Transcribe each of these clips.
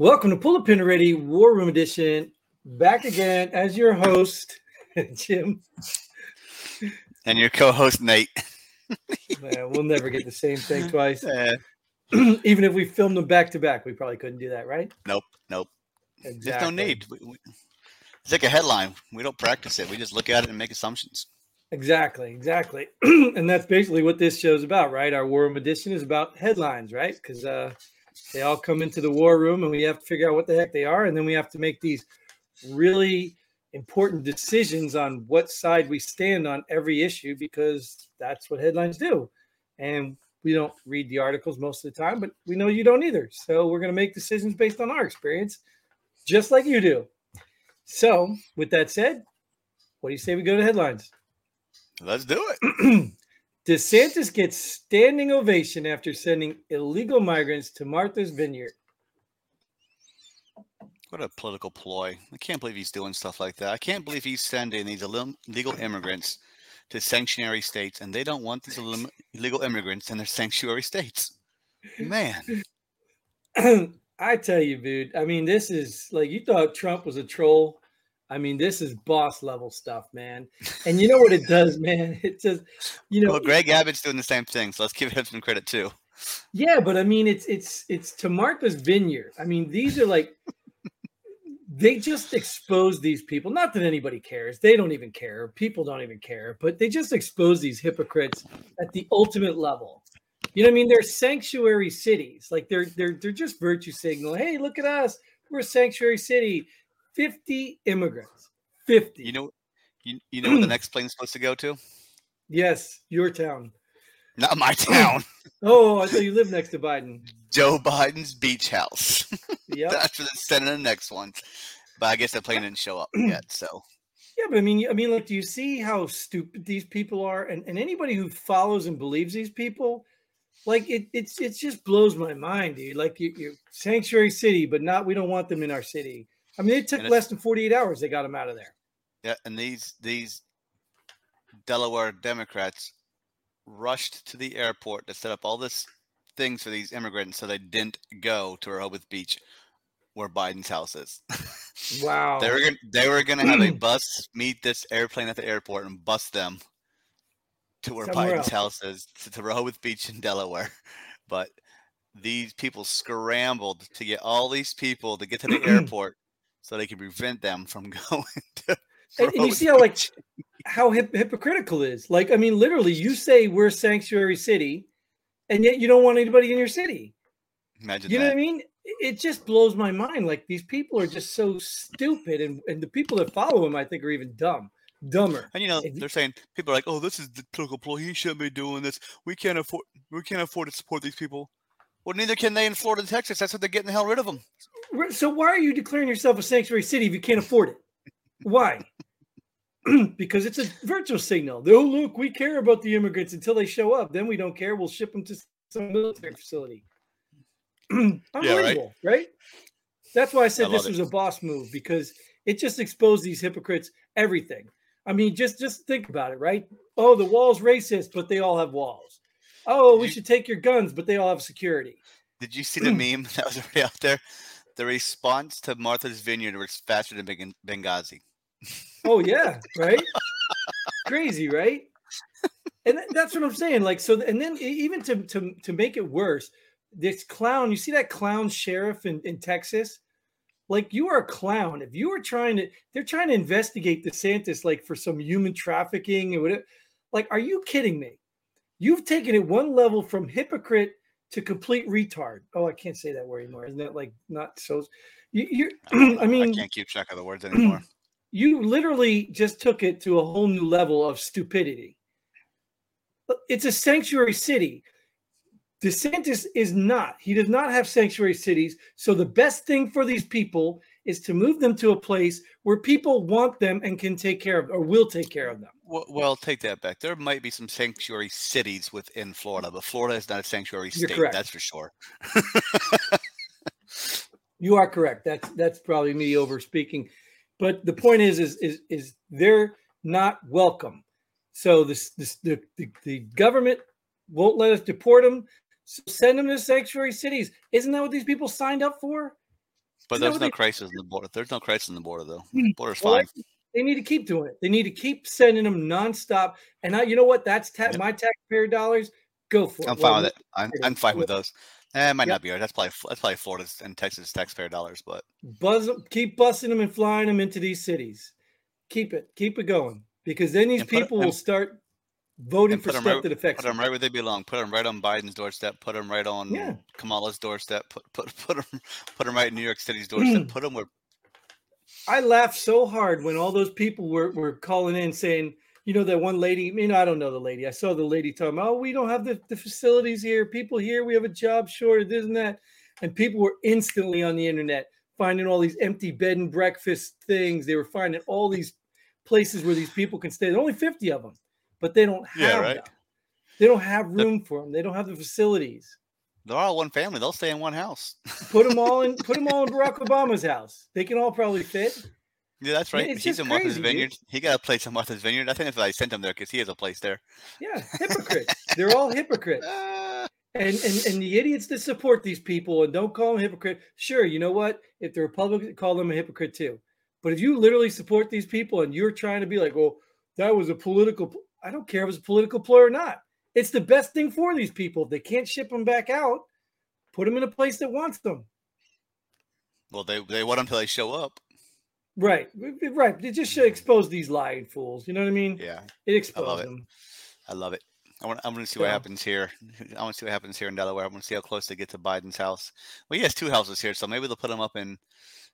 Welcome to Pull the Pin Already War Room Edition. Back again as your host, Jim. And your co-host Nate. Man, we'll never get the same thing twice. Eh, Even if we filmed them back to back, we probably couldn't do that, right? nope, nope. Exactly. There's no need. We, we, it's like a headline. We don't practice it. We just look at it and make assumptions. Exactly, exactly. and that's basically what this show's about, right? Our War Room Edition is about headlines, right? Because uh, they all come into the war room and we have to figure out what the heck they are. And then we have to make these really important decisions on what side we stand on every issue because that's what headlines do. And we don't read the articles most of the time, but we know you don't either. So we're going to make decisions based on our experience, just like you do. So, with that said, what do you say we go to headlines? Let's do it. DeSantis gets standing ovation after sending illegal migrants to Martha's Vineyard. What a political ploy. I can't believe he's doing stuff like that. I can't believe he's sending these illegal immigrants to sanctuary states and they don't want these illegal immigrants in their sanctuary states. Man, I tell you, dude. I mean, this is like you thought Trump was a troll. I mean, this is boss level stuff, man. And you know what it does, man? It just, you know, well, Greg Abbott's doing the same thing, so let's give him some credit too. yeah, but I mean, it's it's it's to Martha's Vineyard. I mean, these are like they just expose these people. Not that anybody cares; they don't even care. People don't even care, but they just expose these hypocrites at the ultimate level. You know what I mean? They're sanctuary cities. Like they're they're they're just virtue signal. Hey, look at us. We're a sanctuary city. 50 immigrants. 50. You know, you, you know where the next plane's supposed to go to? yes, your town. Not my town. Oh, I thought you lived next to Biden. Joe Biden's beach house. Yeah. That's for the sending the next one. But I guess the plane didn't show up yet. So Yeah, but I mean, I mean, like, do you see how stupid these people are? And, and anybody who follows and believes these people, like, it it's it just blows my mind, dude. Like, you, you sanctuary city, but not we don't want them in our city. I mean, it took less than forty eight hours. They got them out of there. yeah, and these these Delaware Democrats rushed to the airport to set up all this things for these immigrants so they didn't go to Rehoboth Beach where Biden's house is. Wow. they were gonna, they were going to have a bus meet this airplane at the airport and bus them to where Somewhere Biden's else. house is to, to Rehoboth Beach in Delaware. But these people scrambled to get all these people to get to the airport so they can prevent them from going to and, and you see how like how hip, hypocritical it is. Like, I mean, literally, you say we're a sanctuary city, and yet you don't want anybody in your city. Imagine You know what I mean? It- It just blows my mind. Like these people are just so stupid, and, and the people that follow him, I think, are even dumb, dumber. And you know, they're saying people are like, "Oh, this is the political ploy. He shouldn't be doing this. We can't afford. We can't afford to support these people." Well, neither can they in Florida and Texas. That's what they're getting the hell rid of them. So why are you declaring yourself a sanctuary city if you can't afford it? Why? because it's a virtual signal. Oh, look, we care about the immigrants until they show up. Then we don't care. We'll ship them to some military facility. Unbelievable, right. That's why I said I this love was a boss move because it just exposed these hypocrites everything. I mean, just just think about it, right? Oh, the wall's racist, but they all have walls. Oh, we You- should take your guns, but they all have security. Did you see the hmm. meme that was already out there? The response to Martha's Vineyard was faster than Beng- Benghazi. Oh yeah, right. Crazy, right? And tha- that's what I'm saying. Like so, and then even to to to make it worse, this clown. You see that clown sheriff in in Texas? Like you are a clown. If you were trying to, they're trying to investigate DeSantis like for some human trafficking and whatever. Like, are you kidding me? You've taken it one level from hypocrite to complete retard. Oh, I can't say that word anymore. Isn't that like not so? You, you're. I mean, I can't keep track of the words anymore. you literally just took it to a whole new level of stupidity. It's a sanctuary city. DeSantis is not. He does not have sanctuary cities. So the best thing for these people is to move them to a place where people want them and can take care of or will take care of them. well, well, take that back. There might be some sanctuary cities within Florida, but Florida is not a sanctuary You're state. correct. That's for sure. You are correct. That's that's probably me over speaking. But the point is, is is is they're not welcome. So this this the, the, the government won't let us deport them. So send them to sanctuary cities. Isn't that what these people signed up for? But Isn't there's no they- crisis in the border. There's no crisis in the border though. Hmm. Border's Well, fine. They need to keep doing it. They need to keep sending them nonstop. And I, you know what? That's ta- Yep. my taxpayer dollars. Go for it. I'm Well, fine with it. I'm, I'm fine with those. Eh, it might Yep. not be ours. That's probably that's probably Florida's and Texas taxpayer dollars, but Buzz, keep busting them and flying them into these cities. Keep it, keep it going, because then these And people will start voting for stuff right- that affects put them right where they belong. Put them right on Biden's doorstep. Put them right on Yeah. Kamala's doorstep. Put put put them put them right in New York City's doorstep. Mm. put them where I laughed so hard when all those people were, were calling in saying, you know, that one lady, you know, I don't know the lady. I saw the lady talking, oh, we don't have the, the facilities here. People here, we have a job shortage, this and that. And people were instantly on the internet finding all these empty bed and breakfast things. They were finding all these places where these people can stay. There are only 50 of them, but they don't have Yeah, right. them. They don't have room for them. They don't have the facilities. they're all one family. They'll stay in one house. Put them all in. Put them all in Barack Obama's house. They can all probably fit. yeah, that's right. it's He's in Martha's crazy, dude. Vineyard. He got a place in Martha's Vineyard. I think that's why I sent him there because he has a place there. Yeah, hypocrites. They're all hypocrites. And, and and the idiots that support these people and don't call them hypocrite. Sure, you know what? If the Republicans call them a hypocrite too. But if you literally support these people and you're trying to be like, well, that was a political, pl-" I don't care if it's a political ploy or not. It's the best thing for these people. If they can't ship them back out, put them in a place that wants them. well, they they want them until they show up. Right, right. It just should expose these lying fools. You know what I mean? Yeah, It exposed it. them. I love it. I want. I'm going to see what Yeah. happens here. I want to see what happens here in Delaware. I want to see how close they get to Biden's house. Well, he has two houses here, so maybe they'll put him up in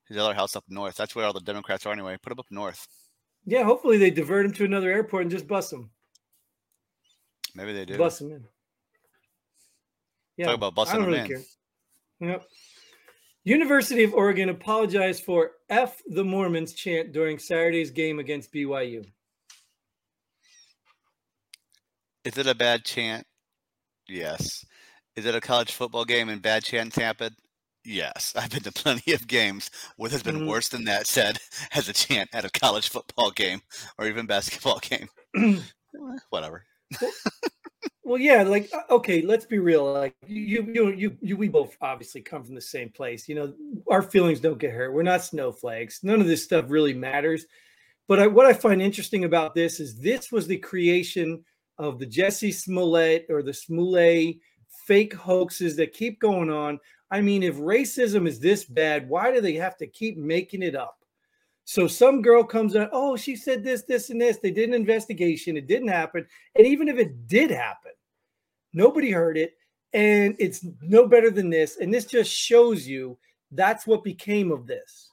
his other house up north. That's where all the Democrats are anyway. Put him up north. Yeah, hopefully they divert them to another airport and just bust them. Maybe they do. Bust them in. Yeah, about I busting don't them really in. care. Yep. University of Oregon apologized for "F the Mormons" chant during Saturday's game against BYU. Is it a bad chant? Yes. Is it a college football game and bad chants happen? Yes. I've been to plenty of games where there's been Mhm. worse than that said as a chant at a college football game or even basketball game. Eh, Whatever. Well, yeah, like uh, okay, let's be real. Like you, you, you, you, we both obviously come from the same place. You know, our feelings don't get hurt. We're not snowflakes. None of this stuff really matters. But I, what I find interesting about this is this was the creation of the Jussie Smollett or the Smollett fake hoaxes that keep going on. I mean, if racism is this bad, why do they have to keep making it up? So some girl comes out, oh, she said this, this, and this. They did an investigation. It didn't happen. And even if it did happen, nobody heard it. And it's no better than this. And this just shows you that's what became of this.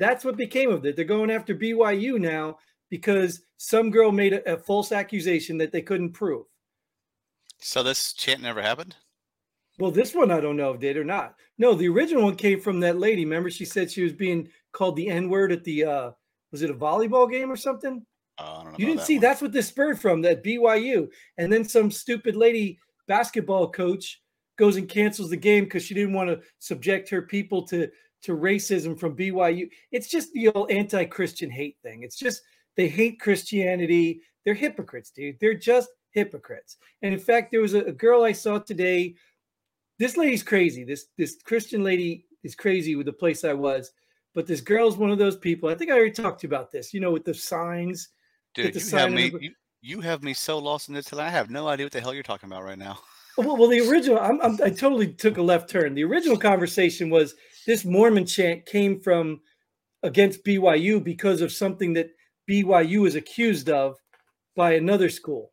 That's what became of it. They're going after BYU now because some girl made a, a false accusation that they couldn't prove. So this chant never happened? Well, this one I don't know if did or not. No, the original one came from that lady. Remember, she said she was being called the N word at the uh was it a volleyball game or something? I don't know. You didn't that see one. that's what this spurred from that BYU. And then some stupid lady basketball coach goes and cancels the game because she didn't want to subject her people to to racism from BYU. It's just the old anti-Christian hate thing. It's just they hate Christianity. They're hypocrites, dude. They're just hypocrites. And in fact, there was a, a girl I saw today. This lady's crazy. This this Christian lady is crazy with the place I was. But this girl's one of those people. I think I already talked to you about this. You know, with the signs. Dude, the you have me. the- You, you have me so lost in this that I have no idea what the hell you're talking about right now. Well, well, the original, I'm, I'm, I totally took a left turn. The original conversation was this Mormon chant came from against BYU because of something that BYU is accused of by another school.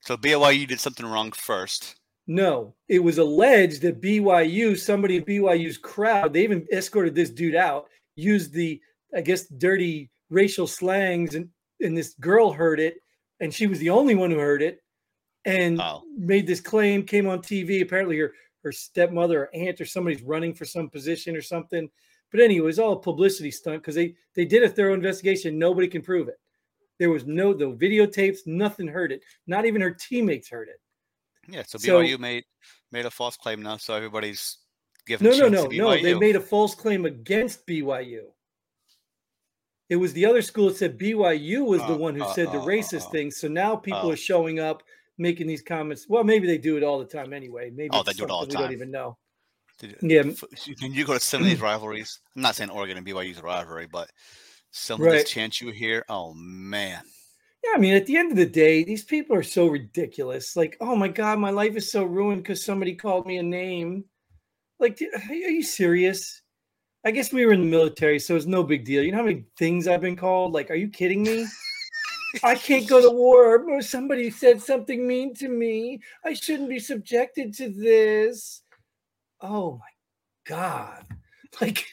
So BYU did something wrong first. No, it was alleged that BYU, somebody in BYU's crowd, they even escorted this dude out, used the, I guess, dirty racial slangs, and, and this girl heard it, and she was the only one who heard it, and Oh. made this claim, came on TV. Apparently, her, her stepmother or aunt or somebody's running for some position or something. But anyway, it was all a publicity stunt because they, they did a thorough investigation. Nobody can prove it. There was no the videotapes, nothing heard it. Not even her teammates heard it. Yeah, so So- BYU made made a false claim now, so everybody's giving No, no, chance no, no. They made a false claim against BYU. It was the other school that said BYU was the Uh, one who uh, said the uh, uh, racist uh. thing. So now people Oh. are showing up making these comments. Well, maybe they do it all the time anyway. Maybe Oh, they do it all the something we time. don't even know. Did, Yeah. Can you go to some of these rivalries? I'm not saying Oregon and BYU's a rivalry, but some of Right. this chant you hear, oh man. Yeah, I mean, at the end of the day, these people are so ridiculous. Like, oh my god, my life is so ruined because somebody called me a name. Like, are you serious? I guess we were in the military, so it's no big deal. You know how many things I've been called? Like, are you kidding me? I can't go to war. Or somebody said something mean to me. I shouldn't be subjected to this. Oh my god! Like,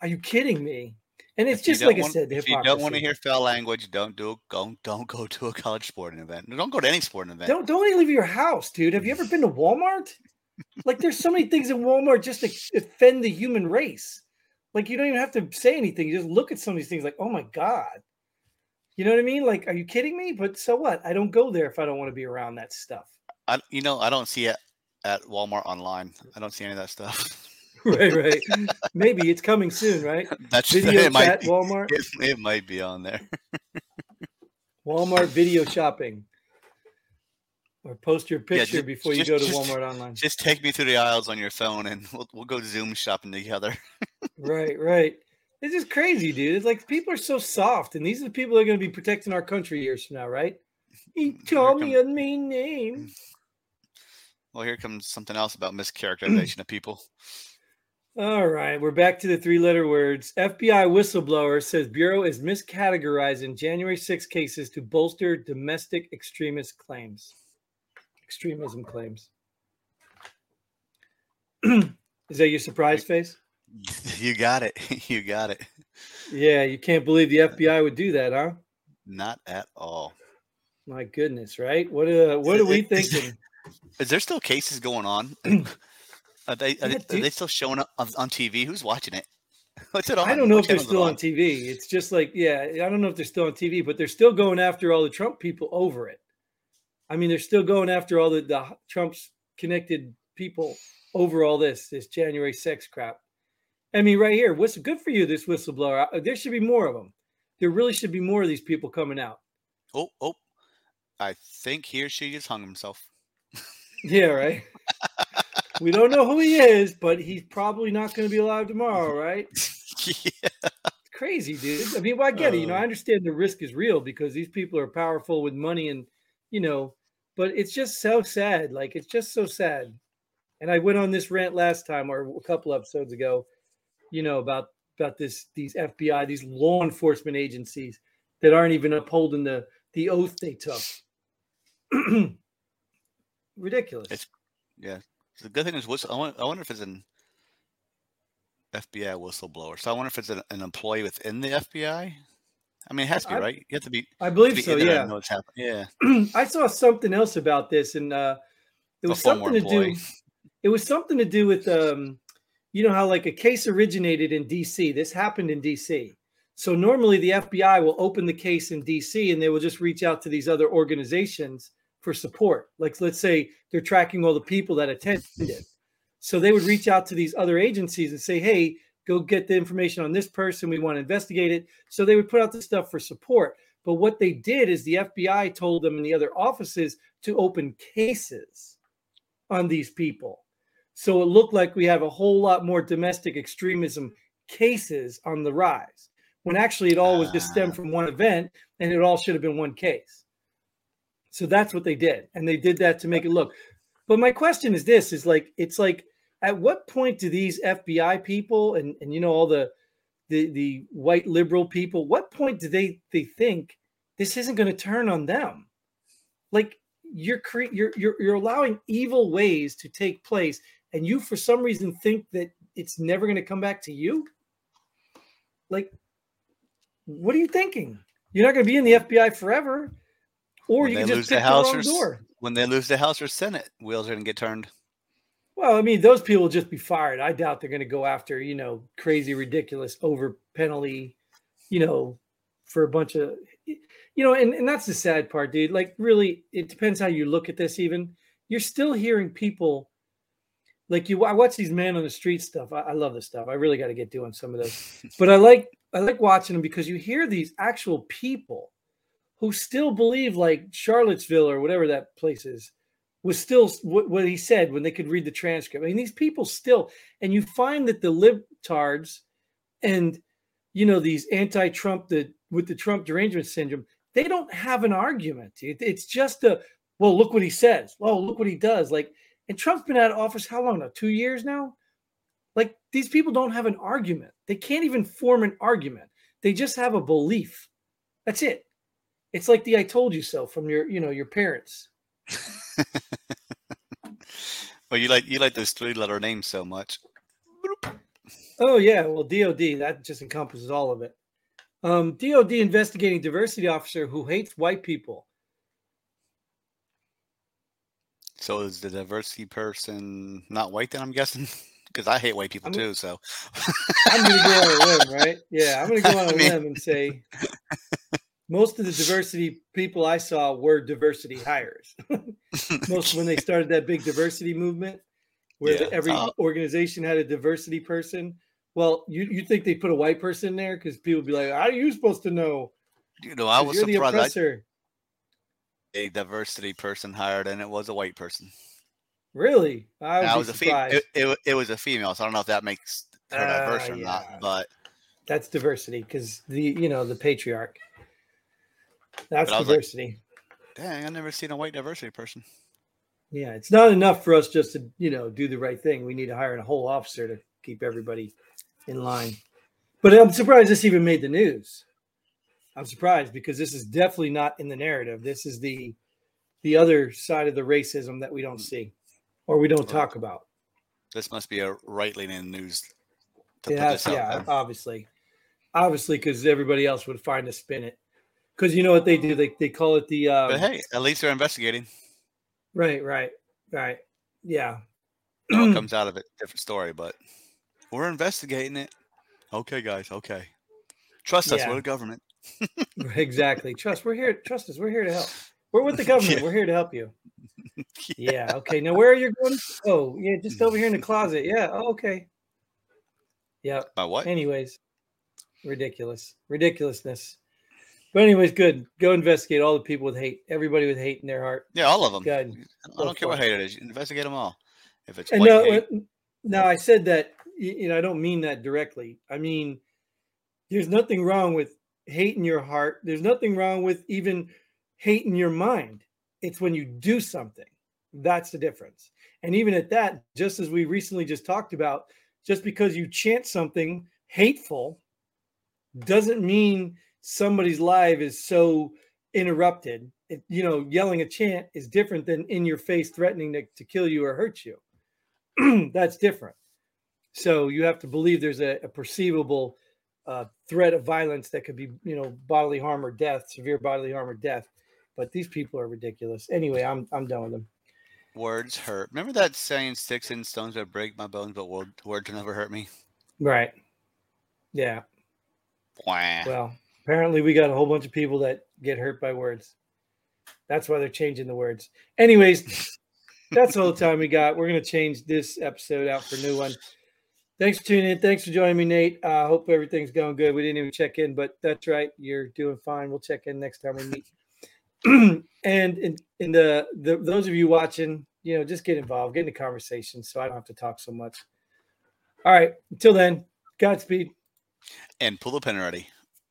are you kidding me? And it's If just like I said, if you don't want to hear foul language, don't do don't don't go to a college sporting event. Don't go to any sporting event. Don't don't even leave your house, dude. Have you ever been to Walmart? Like, there's so many things in Walmart just to offend the human race. Like, you don't even have to say anything. You just look at some of these things, like, oh my god. You know what I mean? Like, are you kidding me? But so what? I don't go there if I don't want to be around that stuff. I, you know, I don't see it at Walmart online. I don't see any of that stuff. right, right. Maybe it's coming soon, right? That's Video it might chat be, Walmart. it, it might be on there. Walmart video shopping. Or post your Yeah, picture ju- before you just- go to just- Walmart online. Just take me through the aisles on your phone, and we'll we'll go Zoom shopping together. Right, right. It's just crazy, dude. It's like people are so soft, and these are the people that are going to be protecting our country years from now, right? He called me a mean name. Well, here comes something else about mischaracterization of people. All right, we're back to the three-letter words. FBI whistleblower says bureau is miscategorizing January 6 cases to bolster domestic extremist claims. Extremism claims. is that your surprise face? You got it. You got it. Yeah, you can't believe the FBI would do that, huh? Not at all. My goodness, right? What uh, what are we thinking? Is there still cases going on? Are they, Yeah, are, they, are they still showing up on, on TV? Who's watching it? What's it on? I don't know What if they're channel is it still on TV. It's just like, yeah, I don't know if they're still on TV, but they're still going after all the Trump people over it. I mean, they're still going after all the, the Trump's connected people over all this, this January 6 crap. I mean, right here, what's good for you, this whistleblower? There should be more of them. There really should be more of these people coming out. Oh, oh. I think he or she just hung himself. Yeah, right. we don't know who he is, but he's probably not going to be alive tomorrow, right? yeah. It's crazy, dude. I mean, well, I get it. You know, Uh. I understand the risk is real because these people are powerful with money and, you know, but it's just so sad. Like, it's just so sad. And I went on this rant last time or a couple episodes ago, you know, about about this these FBI, these law enforcement agencies that aren't even upholding the the oath they took. Ridiculous. It's- Yeah. The good thing is, what's, I, wonder, I wonder if it's an FBI whistleblower. So I wonder if it's an, an employee within the FBI. I mean, it has to be I- right. You have to be. I believe be so. Yeah. know what's happening. Yeah. I saw something else about this, and uh, it was something to do. It was something to do with, um, you know, how like a case originated in D.C. This happened in D.C. So normally the FBI will open the case in D.C. and they will just reach out to these other organizations for support. Like let's say they're tracking all the people that attended. it. So they would reach out to these other agencies and say, "Hey, go get the information on this person. We want to investigate it." So they would put out the stuff for support. But what they did is the FBI told them and the other offices to open cases on these people. So it looked like we have a whole lot more domestic extremism cases on the rise, when actually it all was just stemmed Ah. from one event and it all should have been one case. So that's what they did. And they did that to make it look. But my question is this is like, it's like, at what point do these FBI people and, and you know, all the, the, the white liberal people, what point do they, they think this isn't going to turn on them? Like you're, cre- you're, you're, you're allowing evil ways to take place and you for some reason think that it's never going to come back to you like what are you thinking you're not going to be in the fbi forever or When you can just lose the pick the, House wrong or door. When they lose the House or Senate, wheels are going to get turned. well i mean those people will just be fired. I doubt they're going to go after you know crazy ridiculous over penalty you know for a bunch of you know and, and that's the sad part dude. Like really it depends how you look at this even. You're still hearing people like you i watch these man on the street stuff. I, I love this stuff. I really got to get doing some of this. But i like i like watching them because you hear these actual people who still believe like charlottesville or whatever that place is was still what, what he said when they could read the transcript. I mean, these people still, and you find that the libtards and you know these anti-Trump the with the Trump derangement syndrome, they don't have an argument. It, it's just a well, look what he says. Well, look what he does. Like, and Trump's been out of office how long now? Two years now. Like these people don't have an argument. They can't even form an argument. They just have a belief. That's it. It's like the "I told you so" from your, you know, your parents. well, you like you like those three-letter names so much. Oh yeah, well DOD that just encompasses all of it. Um, DOD investigating diversity officer who hates white people. So is the diversity person not white then? I'm guessing because I hate white people I'm, too. So I'm gonna go on a limb, right? Yeah, I'm gonna go on a I mean, limb and say most of the diversity people I saw were diversity hires. most when they started that big diversity movement, where yeah. every uh, organization had a diversity person. Well, you, you think they put a white person in there because people be like, "How are you supposed to know?" You know, I was you're surprised. The oppressor. I, a diversity person hired, and it was a white person. Really? I was, was a female. It, it, it, was a female, so I don't know if that makes her uh, diverse or yeah. not. But that's diversity because the you know the patriarch. That's diversity. Like, Dang, I've never seen a white diversity person. Yeah, it's not enough for us just to you know do the right thing. We need to hire a whole officer to keep everybody in line. But I'm surprised this even made the news. I'm surprised because this is definitely not in the narrative. This is the the other side of the racism that we don't see or we don't talk about. This must be a right leaning news. yeah, yeah, obviously, obviously, because everybody else would find a spin it. Because you know what they do? They they call it the. Um, but hey, at least they're investigating. Right, right, right. Yeah. It comes out of it, different story, but we're investigating it. Okay, guys. Okay. Trust us. Yeah. We're the government. exactly. Trust. We're here. Trust us. We're here to help. We're with the government. Yeah. We're here to help you. yeah. Okay. Now, where are you going? Oh, yeah, just over here in the closet. Yeah. Oh, okay. Yeah. By what? Anyways, ridiculous, ridiculousness. But anyways, good. Go investigate all the people with hate. Everybody with hate in their heart. Yeah, all of them. Good. I don't care what hate it is. Investigate them all. If it's no, hate. Uh, no, I said that. You know, I don't mean that directly. I mean, there's nothing wrong with hate in your heart. There's nothing wrong with even hate in your mind. It's when you do something. That's the difference. And even at that, just as we recently just talked about, just because you chant something hateful doesn't mean somebody's life is so interrupted. It, you know, yelling a chant is different than in your face threatening to, to kill you or hurt you. That's different. So you have to believe there's a, a perceivable uh, threat of violence that could be, you know, bodily harm or death, severe bodily harm or death but these people are ridiculous. Anyway, I'm I'm done with them. Words hurt. Remember that saying, "Sticks and stones will break my bones, but words will never hurt me." Right. Yeah. Well, apparently we got a whole bunch of people that get hurt by words. That's why they're changing the words. Anyways, that's all the time we got. We're gonna change this episode out for a new one. Thanks for tuning in. Thanks for joining me, Nate. I uh, hope everything's going good. We didn't even check in, but that's right. You're doing fine. We'll check in next time we meet. and in, in the, the those of you watching, you know, just get involved, get in the conversation so I don't have to talk so much. All right. Until then, Godspeed. And pull the pin already.